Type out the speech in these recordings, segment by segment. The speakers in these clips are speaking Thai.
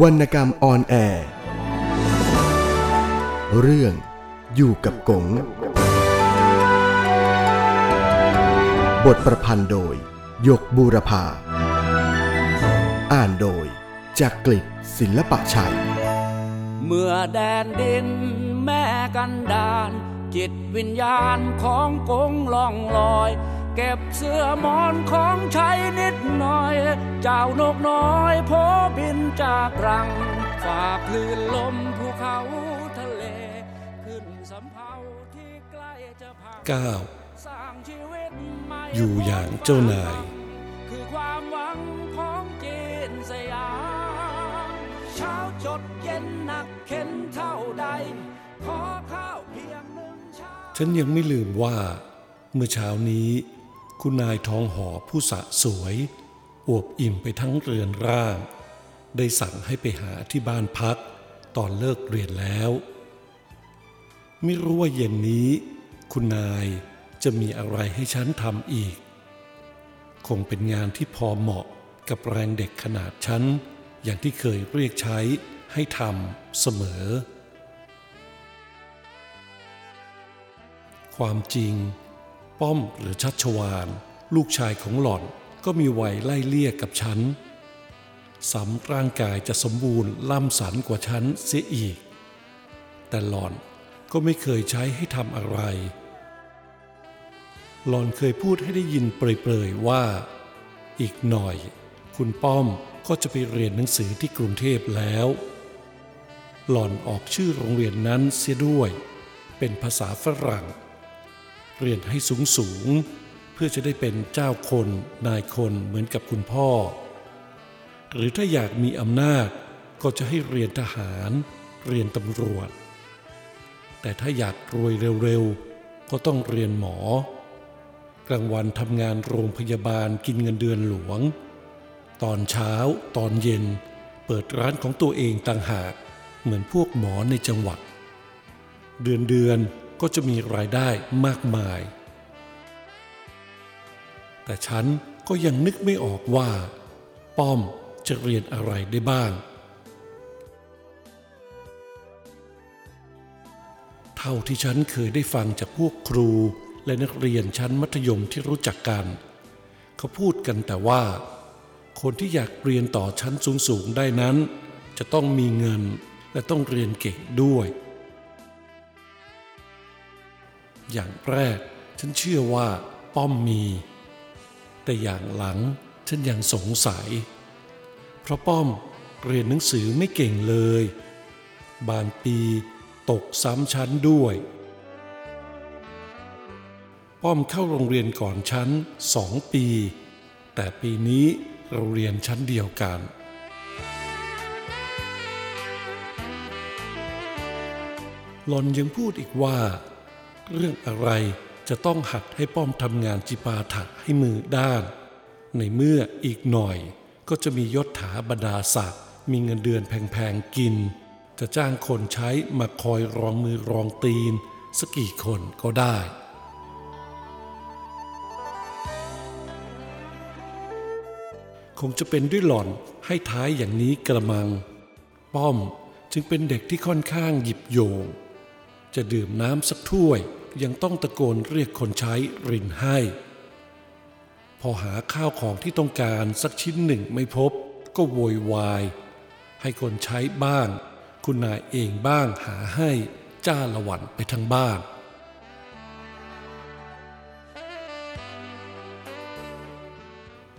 วรรณกรรมออนแอร์ เรื่องอยู่กับกง บทประพันธ์โดย ยกบูรพา อ่านโดยจากกลิศศิลปะชัย เมื่อแดนดินแม่กันดาน จิตวิญญาณของกงล่องลอย เก็บเสื้อมอนของใช้นิด น่อย เจ้านกน้อยโพบินจากรัง ฝากคลื่นลมภูเขาทะเล ขึ้นสำเภาที่ใกล้จะพังก้าวสร้างชีวิตใหม่อยู่อย่างเจ้านาย คือความหวังของจีนสยามเช้าจดเย็นหนักเข็นเท่าใดขอข้าวเพียงหนึ่งชามฉันยังไม่ลืมว่า เมื่อเช้านี้คุณนายทองหอผู้สะสวย อวบอิ่มไปทั้งเรือนร่าง ได้สั่งให้ไปหาที่บ้านพัก ตอนเลิกเรียนแล้ว ไม่รู้ว่าเย็นนี้ คุณนายจะมีอะไรให้ฉันทำอีก คงเป็นงานที่พอเหมาะกับแรงเด็กขนาดฉัน อย่างที่เคยเรียกใช้ให้ทำเสมอ ความจริง ป้อมหรือชัชวานลูกชายของหล่อน ก็มีวัยไล่เลี่ยกับฉันสำร่างกายจะสมบูรณ์ล่ำสันกว่าฉันเสียอีก แต่หล่อนก็ไม่เคยใช้ให้ทำอะไร หล่อนเคยพูดให้ได้ยินเปรยๆว่า อีกหน่อย คุณป้อมก็จะไปเรียนหนังสือที่กรุงเทพแล้ว หล่อนออกชื่อโรงเรียนนั้นเสียด้วย เป็นภาษาฝรั่ง เรียนให้สูงสูง เพื่อจะได้เป็นเจ้าคนนายคนเหมือนกับคุณพ่อ หรือถ้าอยากมีอำนาจก็จะให้เรียนทหาร เรียนตำรวจ แต่ถ้าอยากรวยเร็วๆ ก็ต้องเรียนหมอ กลางวันทำงานโรงพยาบาลกินเงินเดือนหลวง ตอนเช้าตอนเย็น เปิดร้านของตัวเองต่างหากเหมือนพวกหมอในจังหวัด เดือนเดือนๆก็จะมีรายได้มากมาย แต่ฉันก็ยังนึกไม่ออกว่า ป้อมจะเรียนอะไรได้บ้าง เท่าที่ฉันเคยได้ฟังจากพวกครูและนักเรียนชั้นมัธยมที่รู้จักกัน เขาพูดกันแต่ว่า คนที่อยากเรียนต่อชั้นสูงๆได้นั้น จะต้องมีเงินและต้องเรียนเก่งด้วย อย่างแรกฉันเชื่อว่าป้อมมี แต่อย่างหลังฉันยังสงสัย เพราะป้อมเรียนหนังสือไม่เก่งเลย บางปีตกซ้ำชั้นด้วย ป้อมเข้าโรงเรียนก่อนชั้นสองปี แต่ปีนี้เราเรียนชั้นเดียวกัน หลอนยังพูดอีกว่า เรื่องอะไร จะต้องหัดให้ป้อมทำงานจิปาถะให้มือด้าน ในเมื่ออีกหน่อย ก็จะมียศถาบรรดาศักดิ์มีเงินเดือนแพงๆกิน จะจ้างคนใช้มาคอยรองมือรองตีนสักกี่คนก็ได้คงจะเป็นด้วยหล่อนให้ท้ายอย่างนี้กระมัง ป้อมจึงเป็นเด็กที่ค่อนข้างหยิบโยง จะดื่มน้ำสักถ้วย ยังต้องตะโกนเรียกคนใช้รินให้ พอหาข้าวของที่ต้องการสักชิ้นหนึ่งไม่พบ ก็โวยวาย ให้คนใช้บ้าง คุณนายเองบ้างหาให้จ้าละวันไปทั้งบ้าน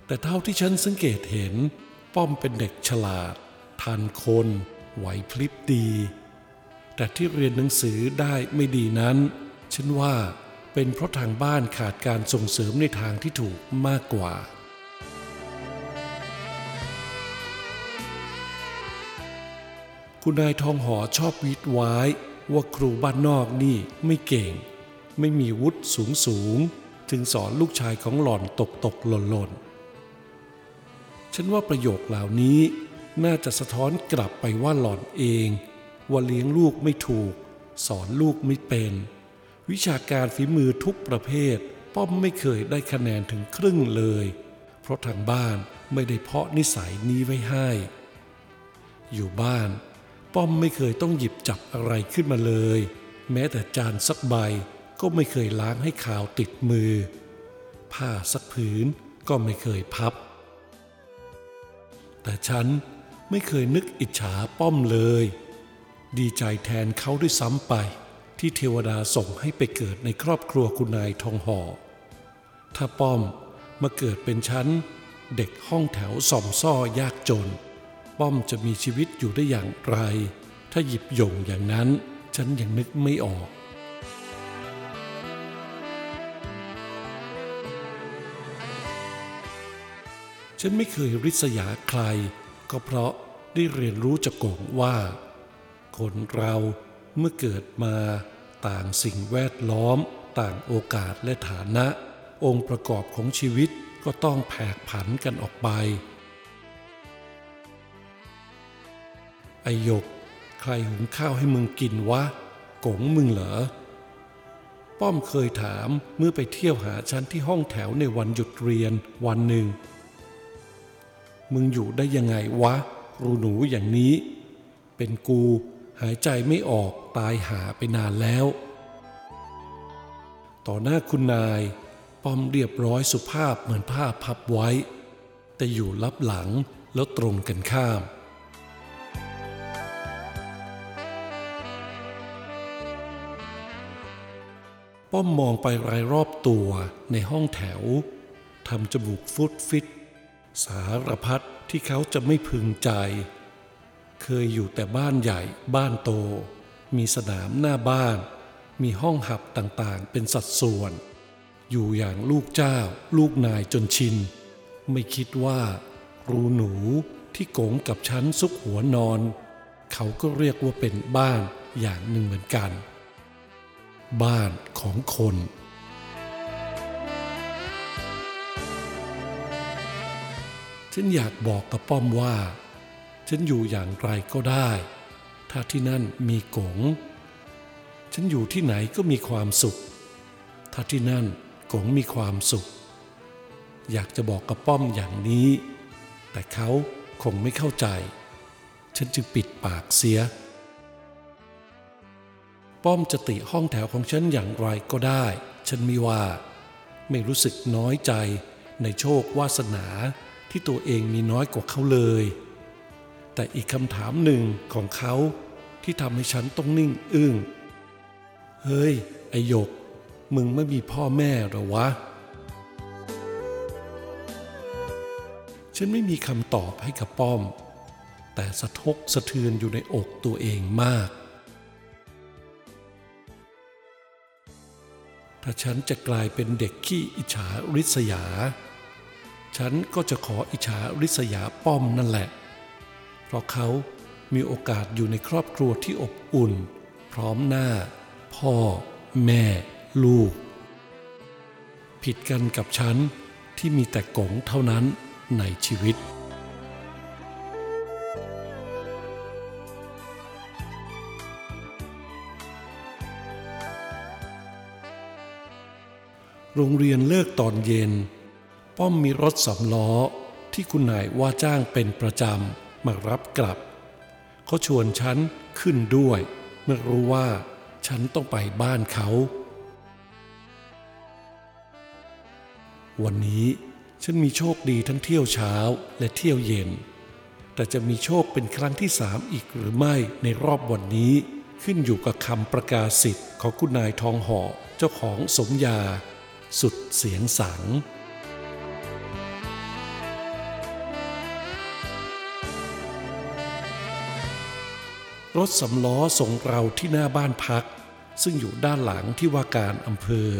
แต่เท่าที่ฉันสังเกตเห็น ป้อมเป็นเด็กฉลาด ทันคน ไหวพลิบดี แต่ที่เรียนหนังสือได้ไม่ดีนั้น ฉันว่าเป็นเพราะทางบ้านขาดการส่งเสริมในทางที่ถูกมากกว่า คุณนายทองหอชอบวิดไว้ว่าครูบ้านนอกนี่ไม่เก่ง ไม่มีวุฒิสูงสูงจึงสอนลูกชายของหล่อนตกตกหล่นหล่นฉันว่าประโยคเหล่านี้น่าจะสะท้อนกลับไปว่าหล่อนเอง ว่าเลี้ยงลูกไม่ถูก สอนลูกไม่เป็น วิชาการฝีมือทุกประเภท ป้อมไม่เคยได้คะแนนถึงครึ่งเลย เพราะทางบ้านไม่ได้เพาะนิสัยนี้ไว้ให้ อยู่บ้าน ป้อมไม่เคยต้องหยิบจับอะไรขึ้นมาเลย แม้แต่จานสักใบก็ไม่เคยล้างให้ขาวติดมือ ผ้าสักผืนก็ไม่เคยพับ แต่ฉันไม่เคยนึกอิจฉาป้อมเลย ดีใจแทนเขาด้วยซ้ำไป ที่เทวดาส่งให้ไปเกิดในครอบครัวคุณนายทองห่อ ถ้าป้อมมาเกิดเป็นฉันเด็กห้องแถวส่อมซ่อยากจน ป้อมจะมีชีวิตอยู่ได้อย่างไร ถ้าหยิบย่งอย่างนั้น ฉันยังนึกไม่ออกฉันไม่เคยริษยาใคร ก็เพราะได้เรียนรู้จากกงว่า คนเราเมื่อเกิดมา ต่างสิ่งแวดล้อม ต่างโอกาสและฐานะ องค์ประกอบของชีวิตก็ต้องแผกผันกันออกไปไอยก ใครหุงข้าวให้มึงกินวะกงมึงเหรอ ป้อมเคยถามเมื่อไปเที่ยวหาฉันที่ห้องแถวในวันหยุดเรียนวันหนึ่ง มึงอยู่ได้ยังไงวะรูหนูอย่างนี้ เป็นกูายใจไม่ออกตายหาไปนานแล้ว ต่อหน้าคุณนายป้อมเรียบร้อยสุภาพเหมือนผ้าพับไว้ แต่อยู่ลับหลังแล้วตรงกันข้าม ป้อมมองไปรายรอบตัวในห้องแถวทำจมูกฟุดฟิต สารพัดที่เขาจะไม่พึงใจ เคยอยู่แต่บ้านใหญ่ บ้านโต มีสนามหน้าบ้าน มีห้องหับต่างๆ เป็นสัดส่วน อยู่อย่างลูกเจ้า ลูกนายจนชิน ไม่คิดว่า รูหนูที่โกงกับฉันซุกหัวนอน เขาก็เรียกว่าเป็นบ้านอย่างหนึ่งเหมือนกัน บ้านของคนฉันอยากบอกกับป้อมว่า ฉันอยู่อย่างไรก็ได้ ถ้าที่นั่นมีกงฉันอยู่ที่ไหนก็มีความสุข ถ้าที่นั่นกงมีความสุข อยากจะบอกกับป้อมอย่างนี้ แต่เขาคงไม่เข้าใจ ฉันจึงปิดปากเสีย ป้อมจะติห้องแถวของฉันอย่างไรก็ได้ ฉันมีว่า ไม่รู้สึกน้อยใจในโชควาสนาที่ตัวเองมีน้อยกว่าเขาเลย แต่อีกคำถามหนึ่งของเขาที่ทำให้ฉันต้องนิ่งอึ้ง เฮ้ย ไอหยก มึงไม่มีพ่อแม่หรอวะ ฉันไม่มีคำตอบให้กับป้อม แต่สะทกสะเทือนอยู่ในอกตัวเองมาก ถ้าฉันจะกลายเป็นเด็กขี้อิจฉาริษยา ฉันก็จะขออิจฉาริษยาป้อมนั่นแหละ ราะเขามีโอกาสอยู่ในครอบครัวที่อบอุ่น พร้อมหน้า พ่อ แม่ ลูก ผิดกันกับฉันที่มีแต่กงเท่านั้นในชีวิตโรงเรียนเลิกตอนเย็น ป้อมมีรถสำล้อที่คุณนายว่าจ้างเป็นประจำ มารับกลับ เขาชวนฉันขึ้นด้วย เมื่อรู้ว่าฉันต้องไปบ้านเขา วันนี้ฉันมีโชคดีทั้งเที่ยวเช้าและเที่ยวเย็น แต่จะมีโชคเป็นครั้งที่สามอีกหรือไม่ในรอบวันนี้ขึ้นอยู่กับคำประกาศสิทธิ์ของคุณนายทองห่อเจ้าของสมยา สุดเสียงสัง รถสำล้อส่งเราที่หน้าบ้านพัก ซึ่งอยู่ด้านหลังที่ว่าการอำเภอ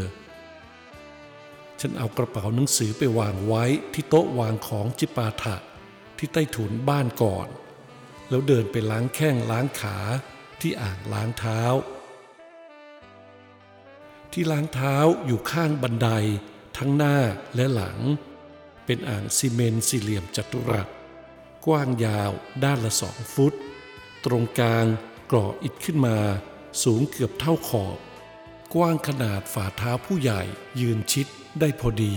ฉันเอากระเป๋าหนังสือไปวางไว้ที่โต๊ะวางของจิปาถะที่ใต้ถุนบ้านก่อน แล้วเดินไปล้างแข้งล้างขาที่อ่างล้างเท้า ที่ล้างเท้าอยู่ข้างบันไดทั้งหน้าและหลัง เป็นอ่างซีเมนต์สี่เหลี่ยมจัตุรัส กว้างยาวด้านละสองฟุต ตรงกลางกรออิฐขึ้นมาสูงเกือบเท่าขอบ กว้างขนาดฝ่าเท้าผู้ใหญ่ยืนชิดได้พอดี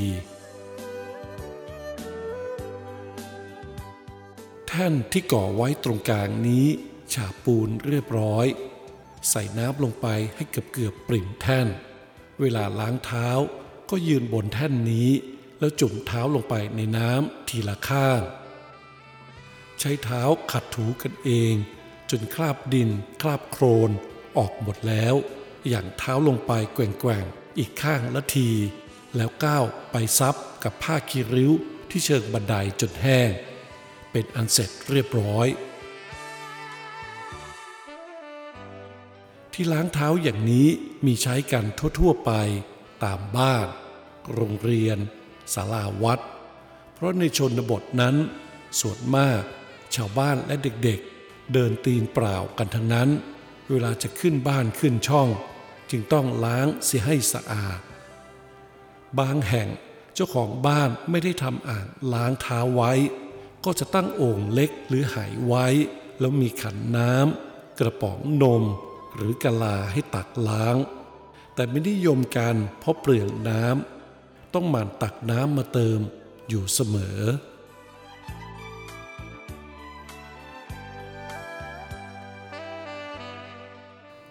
แท่นที่ก่อไว้ตรงกลางนี้ฉาบปูนเรียบร้อย ใส่น้ำลงไปให้เกือบเกือบปริ่มแท่น เวลาล้างเท้าก็ยืนบนแท่นนี้ แล้วจุ่มเท้าลงไปในน้ำทีละข้าง ใช้เท้าขัดถูกันเอง จนคราบดิน คราบโครน ออกหมดแล้ว อย่างเท้าลงไปแกว่งๆ อีกข้างละที แล้วก้าวไปซับกับผ้าคีริ้วที่เชิงบันไดจนแห้ง เป็นอันเสร็จเรียบร้อย ที่ล้างเท้าอย่างนี้มีใช้กันทั่วๆไปตามบ้าน โรงเรียนศาลาวัด เพราะในชนบทนั้นส่วนมากชาวบ้านและเด็กๆ เดินตีนเปล่ากันทั้งนั้น เวลาจะขึ้นบ้านขึ้นช่อง จึงต้องล้างเสียให้สะอาด บางแห่งเจ้าของบ้านไม่ได้ทำอ่างล้างเท้าไว้ ก็จะตั้งโอ่งเล็กหรือไหไว้ แล้วมีขันน้ำกระป๋องนม หรือกะลาให้ตักล้าง แต่ไม่นิยมกันเพราะเปลืองน้ำต้องหมั่นตักน้ำมาเติมอยู่เสมอ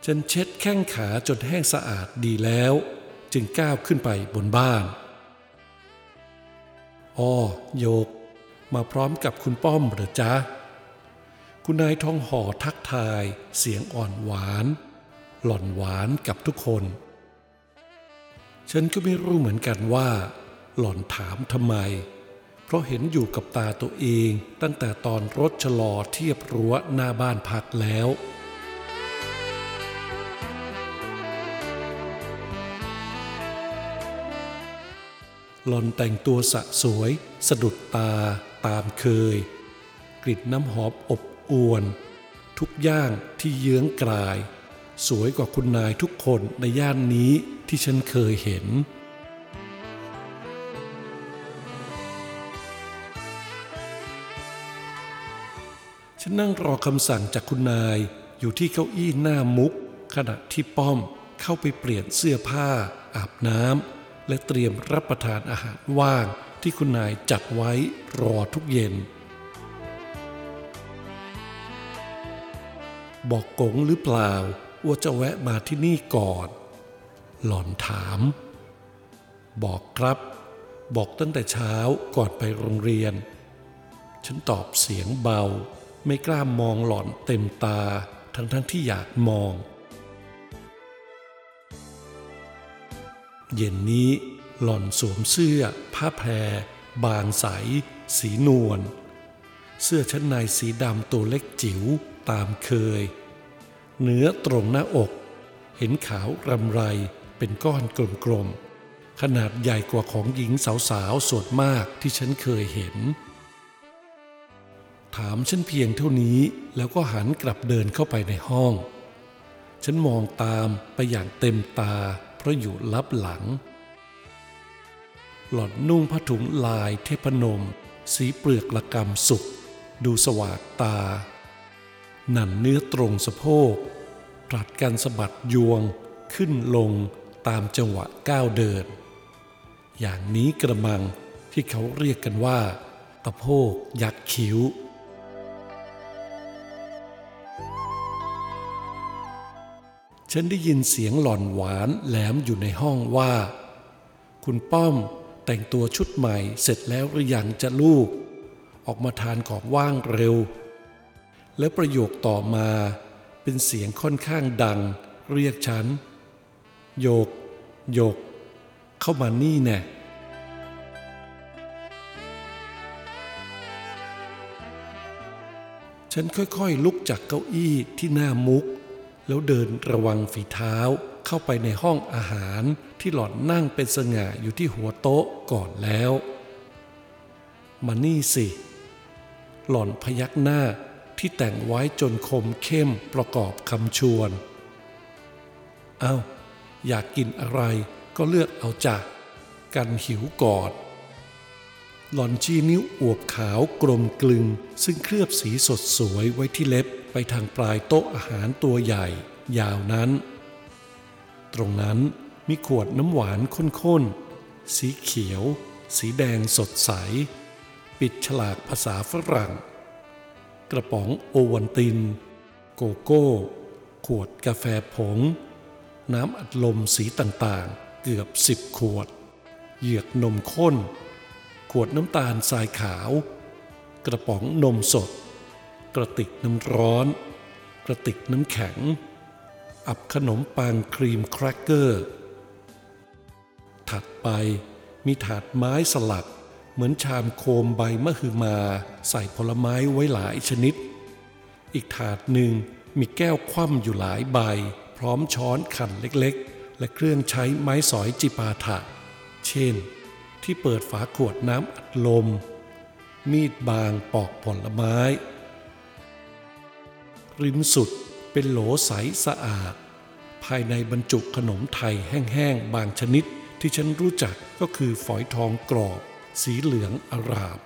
ฉันเช็ดแข้งขาจนแห้งสะอาดดีแล้ว จึงก้าวขึ้นไปบนบ้านอ้อโยก มาพร้อมกับคุณป้อมเหรือจ๊ะ คุณนายทองห่อทักทายเสียงอ่อนหวาน หล่อนหวานกับทุกคน ฉันก็ไม่รู้เหมือนกันว่า หล่อนถามทำไม เพราะเห็นอยู่กับตาตัวเองตั้งแต่ตอนรถชะลอเทียบรั้วหน้าบ้านพักแล้ว หล่อนแต่งตัวสะสวย สะดุดตาตามเคย กลิ่นน้ำหอมอบอวน ทุกอย่างที่เยื้องกลาย สวยกว่าคุณนายทุกคนในย่านนี้ที่ฉันเคยเห็น ฉันนั่งรอคำสั่งจากคุณนายอยู่ที่เก้าอี้หน้ามุก ขณะที่ป้อมเข้าไปเปลี่ยนเสื้อผ้าอาบน้ำ และเตรียมรับประทานอาหารว่างที่คุณนายจัดไว้รอทุกเย็น บอกกงหรือเปล่าว่าจะแวะมาที่นี่ก่อน หล่อนถาม บอกครับ บอกตั้งแต่เช้าก่อนไปโรงเรียน ฉันตอบเสียงเบา ไม่กล้ามองหล่อนเต็มตาทั้งทั้งๆที่อยากมอง เย็นนี้หล่อนสวมเสื้อ ผ้าแพร บางใส สีนวล เสื้อชั้นในสีดำตัวเล็กจิ๋วตามเคย เนื้อตรงหน้าอก เห็นขาวรำไรเป็นก้อนกลมๆ ขนาดใหญ่กว่าของหญิงสาวๆส่วนมากที่ฉันเคยเห็น ถามฉันเพียงเท่านี้แล้วก็หันกลับเดินเข้าไปในห้อง ฉันมองตามไปอย่างเต็มตา ราะอยู่ลับหลัง หล่อนนุ่งผ้าถุงลายเทพนม สีเปลือกละกำสุกดูสว่างตา หนันเนื้อตรงสะโพกผลัดกันสะบัดยวงขึ้นลงตามจังหวะก้าวเดิน อย่างนี้กระมังที่เขาเรียกกันว่า ตะโพกยักษ์คิ้ว ฉันได้ยินเสียงหล่อนหวานแหลมอยู่ในห้องว่า คุณป้อมแต่งตัวชุดใหม่เสร็จแล้วหรือยังจะลูก ออกมาทานของว่างเร็ว แล้วประโยคต่อมาเป็นเสียงค่อนข้างดัง เรียกฉันโยกโยก เข้ามานี่แน่ฉันค่อยๆ ลุกจากเก้าอี้ที่หน้ามุก แล้วเดินระวังฝีเท้าเข้าไปในห้องอาหารที่หล่อนนั่งเป็นสง่าอยู่ที่หัวโต๊ะก่อนแล้ว มานี่สิ หล่อนพยักหน้าที่แต่งไว้จนคมเข้มประกอบคำชวนเอา้าอยากกินอะไรก็เลือกเอาจ้ะกันหิวก่อนหล่อนชี้นิ้วอวบขาวกลมกลึง ซึ่งเคลือบสีสดสวยไว้ที่เล็บ ไปทางปลายโต๊ะอาหารตัวใหญ่ ยาวนั้น ตรงนั้นมีขวดน้ำหวานข้นๆ สีเขียว สีแดงสดใส ปิดฉลากภาษาฝรั่ง กระป๋องโอวันติน โกโก้ ขวดกาแฟผง น้ำอัดลมสีต่างๆ เกือบสิบขวด เหยือกนมข้น ขวดน้ำตาลทรายขาว กระป๋องนมสด กระติกน้ำร้อน กระติกน้ำแข็ง อับขนมปังครีมแครกเกอร์ ถัดไปมีถาดไม้สลักเหมือนชามโคมใบมะฮือมาใส่ผลไม้ไว้หลายชนิด อีกถาดหนึ่งมีแก้วคว่ำอยู่หลายใบ พร้อมช้อนขันเล็กๆ และเครื่องใช้ไม้สอยจิปาถะ เช่น ที่เปิดฝาขวดน้ำอัดลม มีดบางปอกผลไม้ ริมสุดเป็นโหลใสสะอาด ภายในบรรจุขนมไทยแห้งๆ บางชนิดที่ฉันรู้จักก็คือฝอยทองกรอบ สีเหลืองอาราม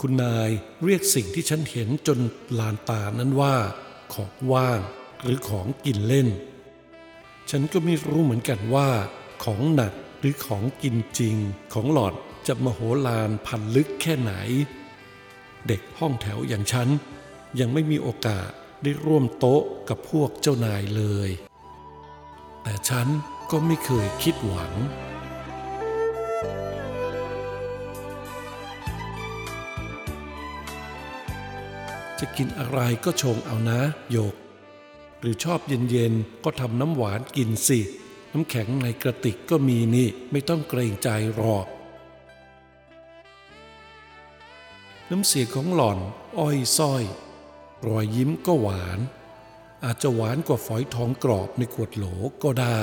คุณนายเรียกสิ่งที่ฉันเห็นจนลานตานั้นว่า ของว่างหรือของกินเล่น ฉันก็ไม่รู้เหมือนกันว่า ของหนักหรือของกินจริงของหลอดจะมโหฬารพันลึกแค่ไหน เด็กห้องแถวอย่างฉัน ยังไม่มีโอกาสได้ร่วมโต๊ะกับพวกเจ้านายเลย แต่ฉันก็ไม่เคยคิดหวัง จะกินอะไรก็ชงเอานะโยก หรือชอบเย็นๆ ก็ทำน้ำหวานกินสิ น้ำแข็งในกระติกก็มีนี่ ไม่ต้องเกรงใจหรอก น้ำเสียงของหล่อนอ้อยส้อย รอยยิ้มก็หวาน อาจจะหวานกว่าฝอยทองกรอบในขวดโหลก็ได้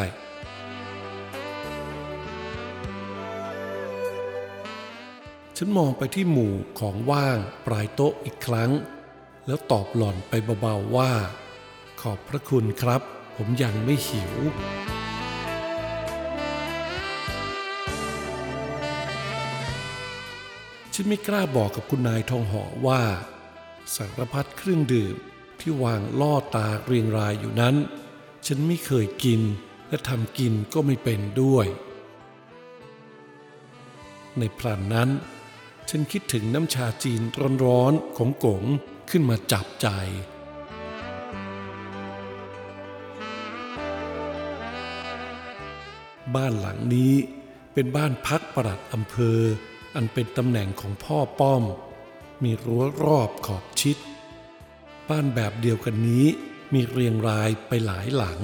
ฉันมองไปที่หมู่ของว่างปลายโต๊ะอีกครั้ง แล้วตอบหล่อนไปเบาๆว่า ขอบพระคุณครับ ผมยังไม่หิว ฉันไม่กล้าบอกกับคุณนายทองหอว่า สารพัดเครื่องดื่มที่วางล่อตาเรียงรายอยู่นั้น ฉันไม่เคยกินและทำกินก็ไม่เป็นด้วย ในพลันนั้น ฉันคิดถึงน้ำชาจีนร้อนๆของกงขึ้นมาจับใจบ้านหลังนี้เป็นบ้านพักประหลัดอำเภอ อันเป็นตำแหน่งของพ่อป้อม มีรั้วรอบขอบชิด บ้านแบบเดียวกันนี้มีเรียงรายไปหลายหลัง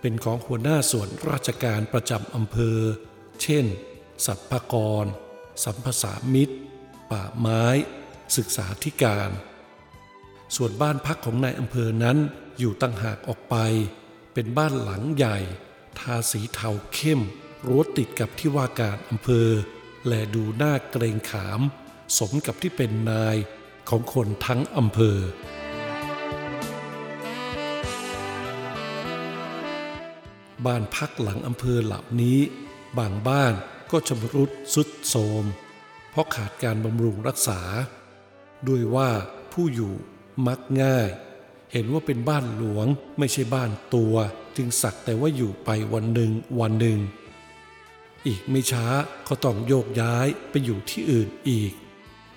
เป็นของหัวหน้าส่วนราชการประจำอำเภอ เช่น สัพพกร สัมภาษามิตร ป่าไม้ ศึกษาธิการ ส่วนบ้านพักของนายอำเภอนั้นอยู่ตั้งหากออกไป เป็นบ้านหลังใหญ่ ทาสีเทาเข้มรั้วติดกับที่ว่าการอำเภอ และดูหน้าเกรงขาม สมกับที่เป็นนายของคนทั้งอำเภอ บ้านพักหลังอำเภอหล่านี้ บางบ้านก็ชำรุดสุดโทมเพราะขาดการบำรุงรักษา ด้วยว่าผู้อยู่มักง่าย เห็นว่าเป็นบ้านหลวงไม่ใช่บ้านตัว จึงสักแต่ว่าอยู่ไปวันหนึ่งวันหนึ่ง อีกไม่ช้าก็ต้องโยกย้ายไปอยู่ที่อื่นอีก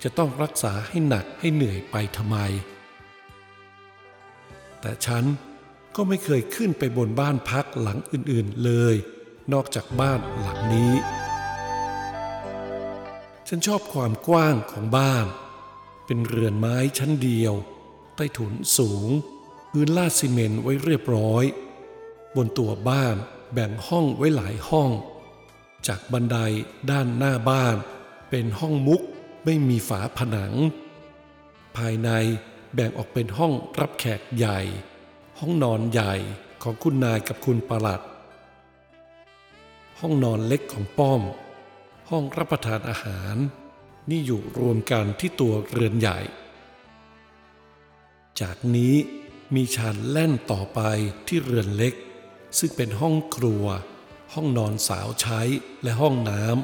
จะต้องรักษาให้หนักให้เหนื่อยไปทำไม แต่ฉันก็ไม่เคยขึ้นไปบนบ้านพักหลังอื่นๆเลย นอกจากบ้านหลังนี้ ฉันชอบความกว้างของบ้าน เป็นเรือนไม้ชั้นเดียว ใต้ถุนสูง พื้นลาดซีเมนต์ไว้เรียบร้อย บนตัวบ้านแบ่งห้องไว้หลายห้อง จากบันไดด้านหน้าบ้าน เป็นห้องมุกไม่มีฝาผนัง ภายในแบ่งออกเป็นห้องรับแขกใหญ่ ห้องนอนใหญ่ของคุณนายกับคุณประหลัด ห้องนอนเล็กของป้อม ห้องรับประทานอาหาร นี่อยู่รวมกันที่ตัวเรือนใหญ่ จากนี้มีชานแล่นต่อไปที่เรือนเล็ก ซึ่งเป็นห้องครัว ห้องนอนสาวใช้และห้องน้ำ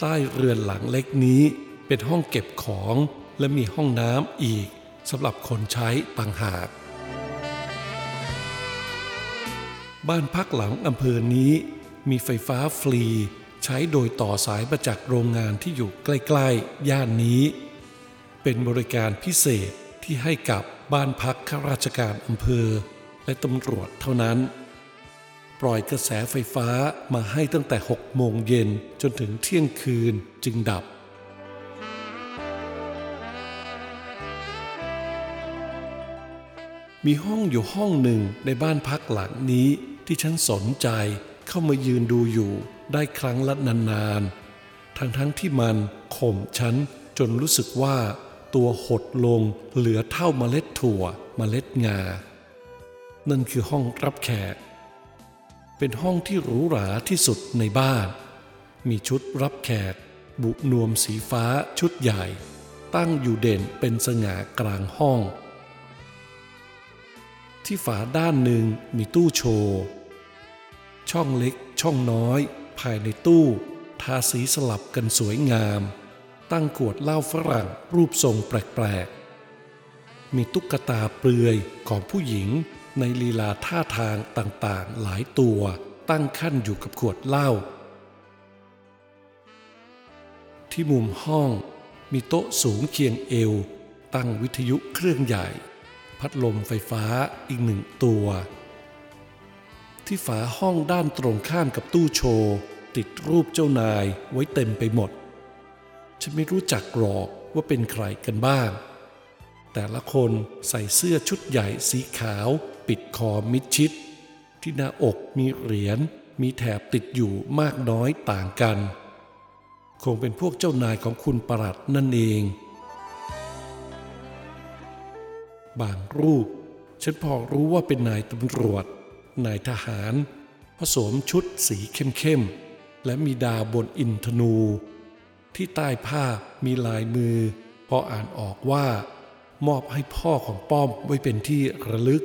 ใต้เรือนหลังเล็กนี้เป็นห้องเก็บของและมีห้องน้ำอีกสำหรับคนใช้ต่างหาก บ้านพักหลังอำเภอนี้มีไฟฟ้าฟรีใช้โดยต่อสายมาจากโรงงานที่อยู่ใกล้ ๆ ย่านนี้ เป็นบริการพิเศษที่ให้กับบ้านพักข้าราชการอำเภอ และตำรวจเท่านั้น ปล่อยกระแสไฟฟ้ามาให้ตั้งแต่ 6 โมงเย็นจนถึงเที่ยงคืนจึงดับมีห้องอยู่ห้องหนึ่งในบ้านพักหลังนี้ที่ฉันสนใจเข้ามายืนดูอยู่ได้ครั้งละนานๆ ทั้งๆทที่มันข่มฉันจนรู้สึกว่าตัวหดลงเหลือเท่าเมล็ดถั่วเมล็ดงา นั่นคือห้องรับแขก เป็นห้องที่หรูหราที่สุดในบ้าน มีชุดรับแขก บุนวมสีฟ้าชุดใหญ่ ตั้งอยู่เด่นเป็นสง่ากลางห้อง ที่ฝาด้านหนึ่งมีตู้โชว์ ช่องเล็กช่องน้อย ภายในตู้ ทาสีสลับกันสวยงาม ตั้งขวดเหล้าฝรั่งรูปทรงแปลกๆมีตุ๊กตาเปลือยของผู้หญิง ในลีลาท่าทางต่างๆ หลายตัวตั้งขั้นอยู่กับขวดเหล้าที่มุมห้องมีโต๊ะสูงเคียงเอว ตั้งวิทยุเครื่องใหญ่ พัดลมไฟฟ้าอีกหนึ่งตัว ที่ฝาห้องด้านตรงข้ามกับตู้โชว์ติดรูปเจ้านายไว้เต็มไปหมด ฉันไม่รู้จักหรอกว่าเป็นใครกันบ้าง แต่ละคนใส่เสื้อชุดใหญ่สีขาว ปิดคอมิดชิด ที่หน้าอกมีเหรียญมีแถบติดอยู่มากน้อยต่างกัน คงเป็นพวกเจ้านายของคุณประหลัดนั่นเอง บางรูป ฉันพอรู้ว่าเป็นนายตำรวจ นายทหารผสมชุดสีเข้มๆ และมีดาวบนอินทนู ที่ใต้ผ้ามีลายมือ พออ่านออกว่ามอบให้พ่อของป้อมไว้เป็นที่ระลึก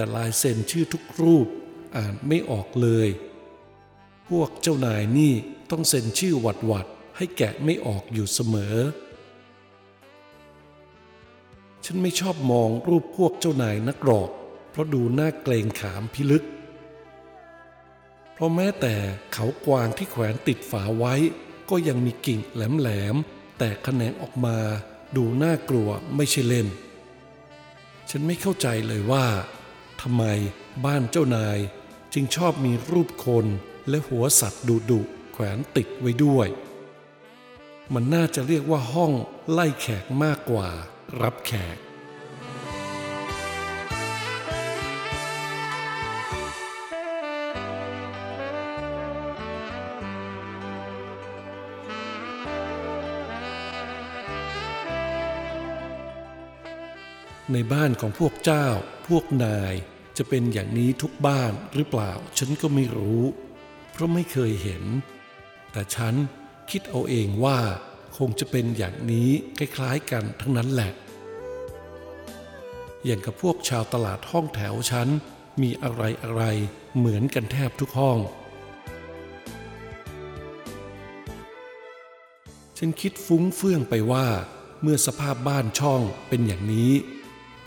แต่ลายเซ็นชื่อทุกรูปอ่านไม่ออกเลย พวกเจ้านายนี่ต้องเซ็นชื่อหวัดหวัดๆให้แกะไม่ออกอยู่เสมอ ฉันไม่ชอบมองรูปพวกเจ้านายนักหรอก เพราะดูน่าเกรงขามพิลึก เพราะแม้แต่เขากวางที่แขวนติดฝาไว้ ก็ยังมีกิ่งแหลมๆแต่แขนงออกมาดูน่ากลัวไม่ใช่เล่น ฉันไม่เข้าใจเลยว่า ทำไมบ้านเจ้านายจึงชอบมีรูปคนและหัวสัตว์ดุดุแขวนติดไว้ด้วย มันน่าจะเรียกว่าห้องไล่แขกมากกว่ารับแขก ในบ้านของพวกเจ้า พวกนายจะเป็นอย่างนี้ทุกบ้านหรือเปล่า ฉันก็ไม่รู้ เพราะไม่เคยเห็น แต่ฉันคิดเอาเองว่าคงจะเป็นอย่างนี้คล้ายๆกันทั้งนั้นแหละ อย่างกับพวกชาวตลาดห้องแถวฉันมีอะไรอะไรๆเหมือนกันแทบทุกห้อง ฉันคิดฟุ้งเฟื่องไปว่า เมื่อสภาพบ้านช่องเป็นอย่างนี้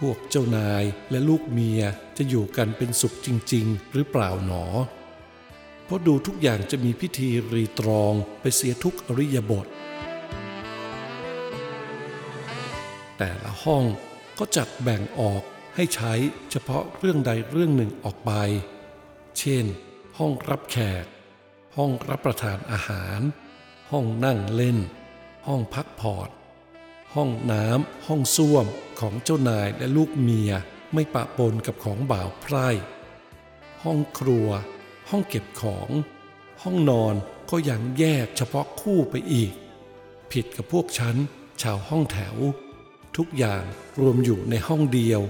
วกเจ้านายและลูกเมียจะอยู่กันเป็นสุขจริง ๆ หรือเปล่าหนอ เพราะดูทุกอย่างจะมีพิธีรีตรองไปเสียทุกอริยบท แต่ละห้องก็จัดแบ่งออกให้ใช้เฉพาะเรื่องใดเรื่องหนึ่งออกไป เช่น ห้องรับแขก ห้องรับประทานอาหาร ห้องนั่งเล่น ห้องพักผ่อนห้องน้ำ ห้องส้วม ของเจ้านายและลูกเมียไม่ปะปนกับของบ่าวไพร่ ห้องครัว ห้องเก็บของ ห้องนอนก็ยังแยกเฉพาะคู่ไปอีก ผิดกับพวกฉันชาวห้องแถว ทุกอย่างรวมอยู่ในห้องเดียว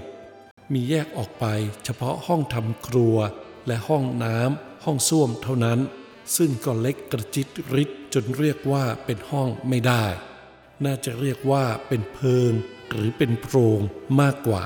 มีแยกออกไปเฉพาะห้องทำครัวและห้องน้ำห้องส้วมเท่านั้น ซึ่งก็เล็กกระจิตริดจนเรียกว่าเป็นห้องไม่ได้ น่าจะเรียกว่าเป็นเพิง หรือเป็นโพรงมากกว่า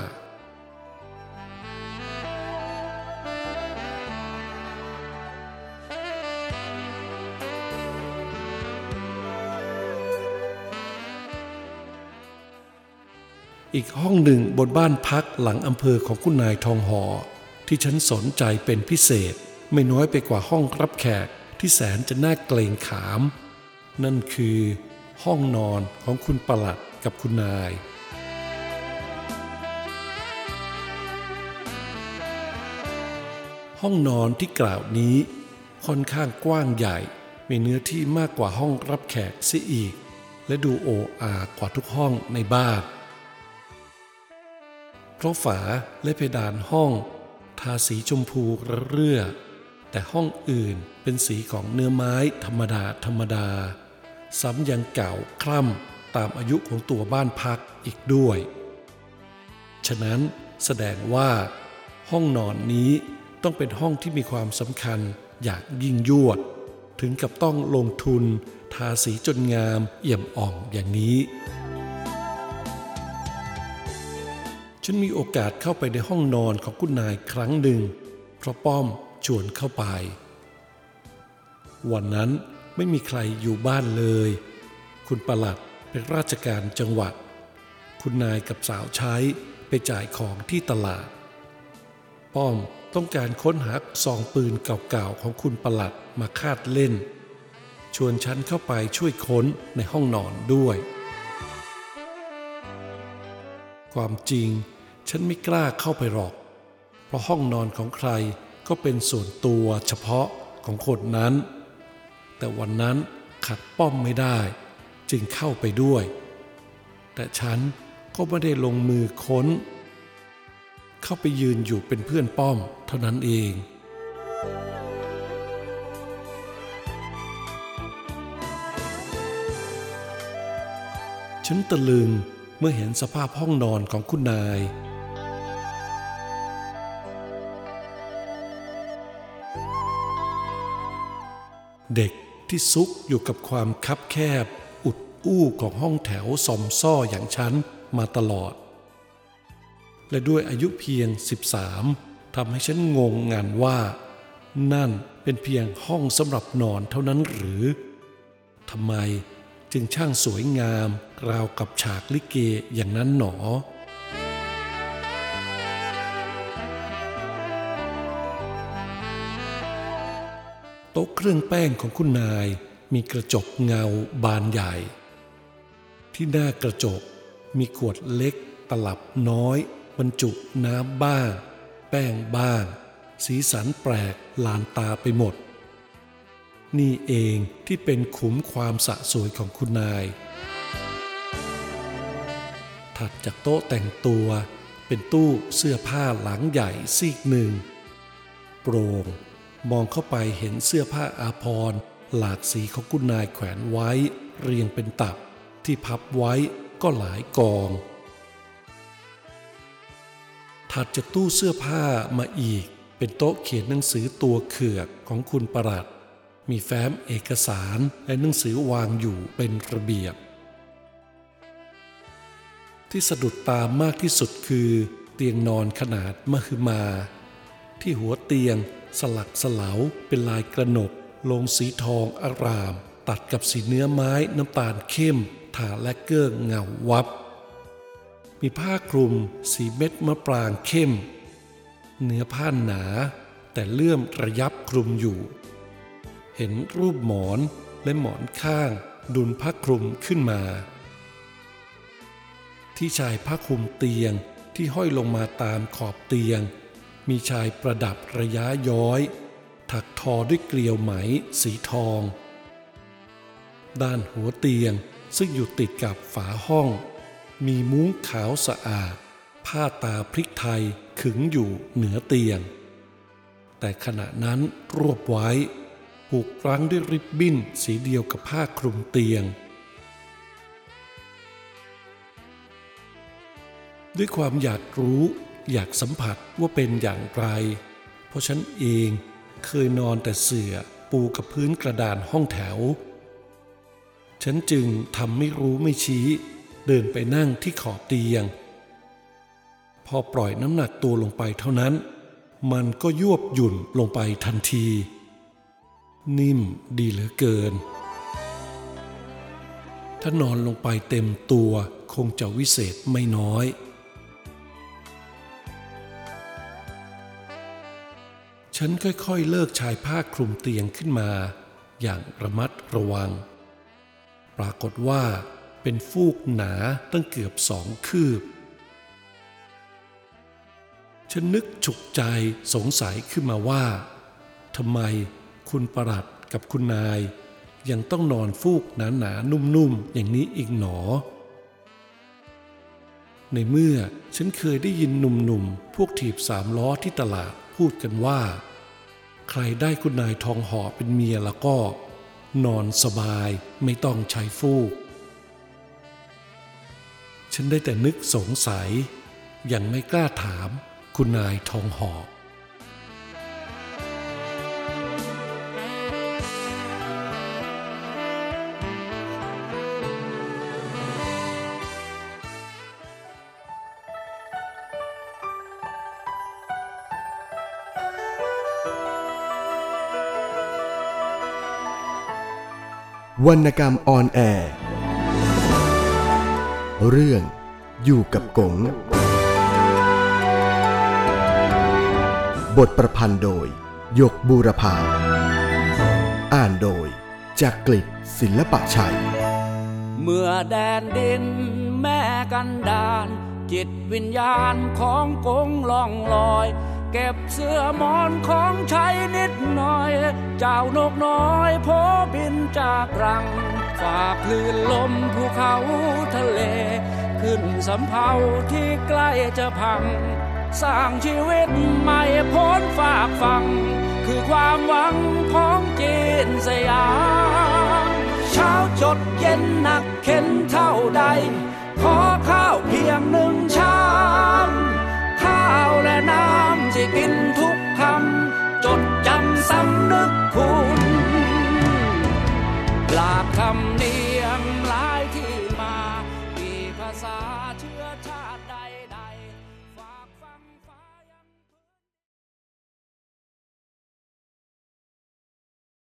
อีกห้องหนึ่งบนบ้านพักหลังอำเภอของคุณนายทองหอ ที่ฉันสนใจเป็นพิเศษ ไม่น้อยไปกว่าห้องรับแขกที่แสนจะน่าเกรงขาม นั่นคือ ห้องนอนของคุณประหลัดกับคุณนาย ห้องนอนที่กล่าวนี้ ค่อนข้างกว้างใหญ่ มีเนื้อที่มากกว่าห้องรับแขกเสียอีก และดูโออากว่าทุกห้องในบ้าน เพราะฝาและเพดานห้อง ทาสีชมพูระเรื่อ แต่ห้องอื่นเป็นสีของเนื้อไม้ธรรมดาธรรมดา ซ้ำยังเก่าคล่ำตามอายุของตัวบ้านพักอีกด้วย ฉะนั้นแสดงว่า ห้องนอนนี้ ต้องเป็นห้องที่มีความสำคัญอย่างยิ่งยวด ถึงกับต้องลงทุน ทาสีจนงามเอี่ยมอ่องอย่างนี้ ฉันมีโอกาสเข้าไปในห้องนอนของคุณนายครั้งหนึ่ง เพราะป้อมชวนเข้าไป วันนั้นไม่มีใครอยู่บ้านเลย คุณประหลัดเป็นราชการจังหวัด คุณนายกับสาวใช้ไปจ่ายของที่ตลาด ป้อม ต้องการค้นหาซองปืนเก่าๆของคุณประหลัดมาคาดเล่น ชวนฉันเข้าไปช่วยค้นในห้องนอนด้วย ความจริงฉันไม่กล้าเข้าไปหรอก เพราะห้องนอนของใครก็เป็นส่วนตัวเฉพาะของคนนั้น แต่วันนั้นขัดป้อมไม่ได้ จึงเข้าไปด้วย แต่ฉันก็ไม่ได้ลงมือค้น เข้าไปยืนอยู่เป็นเพื่อนป้อมเท่านั้นเอง ฉันตะลึงเมื่อเห็นสภาพห้องนอนของคุณนาย เด็กที่ซุกอยู่กับความคับแคบ อุดอู้ของห้องแถวสอมซ่ออย่างฉันมาตลอด และด้วยอายุเพียง 13ทำให้ฉันงงงานว่า นั่นเป็นเพียงห้องสำหรับนอนเท่านั้นหรือทำไมจึงช่างสวยงาม ราวกับฉากลิเกอย่างนั้นหนอโต๊ะเครื่องแป้งของคุณนายมีกระจกเงาบานใหญ่ ที่หน้ากระจกมีขวดเล็กตลับน้อย บรรจุน้ำบ้าง แป้งบ้าง สีสันแปลกลานตาไปหมด นี่เองที่เป็นขุมความสะสวยของคุณนาย ถัดจากโต๊ะแต่งตัวเป็นตู้เสื้อผ้าหลังใหญ่ซีกหนึ่ง โปร่งมองเข้าไปเห็นเสื้อผ้าอาภรหลากสีของคุณนายแขวนไว้ เรียงเป็นตับที่พับไว้ก็หลายกอง ถัดจากตู้เสื้อผ้ามาอีก เป็นโต๊ะเขียนหนังสือตัวเขือกของคุณประหลัด มีแฟ้มเอกสารและหนังสือวางอยู่เป็นระเบียบ ที่สะดุดตามากที่สุดคือเตียงนอนขนาดมหึมา ที่หัวเตียงสลักสลาวเป็นลายกระหนกลงสีทองอาราม ตัดกับสีเนื้อไม้น้ำตาลเข้มทาและเก้งเงาวับ มีผ้าคลุมสีเม็ดมะปรางเข้ม เนื้อผ้าหนา แต่เลื่อมระยับคลุมอยู่ เห็นรูปหมอนและหมอนข้างดุลผ้าคลุมขึ้นมา ที่ชายผ้าคลุมเตียงที่ห้อยลงมาตามขอบเตียง มีชายประดับระยะย้อย ถักทอด้วยเกลียวไหมสีทอง ด้านหัวเตียงซึ่งอยู่ติดกับฝาห้อง มีมุ้งขาวสะอาด ผ้าตาพริกไทยขึงอยู่เหนือเตียง แต่ขณะนั้นรวบไว้ผูกรั้งด้วยริบบิ้นสีเดียวกับผ้าคลุมเตียง ด้วยความอยากรู้อยากสัมผัสว่าเป็นอย่างไร เพราะฉันเองเคยนอนแต่เสื่อปูกับพื้นกระดานห้องแถว ฉันจึงทำไม่รู้ไม่ชี้ เดินไปนั่งที่ขอบเตียง พอปล่อยน้ำหนักตัวลงไปเท่านั้น มันก็ยวบหยุ่นลงไปทันที นิ่มดีเหลือเกิน ถ้านอนลงไปเต็มตัวคงจะวิเศษไม่น้อยฉันค่อยๆ เลิกชายผ้าคลุมเตียงขึ้นมา อย่างระมัดระวัง ปรากฏว่า เป็นฟูกหนาตั้งเกือบสองคืบ ฉันนึกฉุกใจสงสัยขึ้นมาว่าทำไมคุณประหลัดกับคุณนาย ยังต้องนอนฟูกหนาหนาๆนุ่มๆ อย่างนี้อีกหนอ ในเมื่อฉันเคยได้ยินหนุ่มๆ พวกถีบสามล้อที่ตลาดพูดกันว่า ใครได้คุณนายทองห่อเป็นเมียแล้วก็ นอนสบายไม่ต้องใช้ฟูก ฉันได้แต่นึกสงสัย ยังไม่กล้าถามคุณนายทองหอกวรรณกรรมออนแอร์ เรื่องอยู่กับกง บทประพันธ์โดย ยกบูรพา อ่านโดย จากกลิศศิลปะชัย เมื่อแดนดินแม่กันดานจิตวิญญาณของกงล่องลอย เก็บเสื้อมอนของใช้นิดหน่อย เจ้านกน้อยโพบินจากรัง ฝากคลื่นลมภูเขาทะเล ขึ้นสำเภาที่ใกล้จะพัง สร้างชีวิตใหม่พ้นฝากฟัง คือความหวังของจีนสยามเช้าจดเย็นหนักเข็นเท่าใด ขอข้าวเพียงหนึ่งชามข้าวและน้ำที่กินทุกคำจดจำสำนึกคุณ ลาบคำ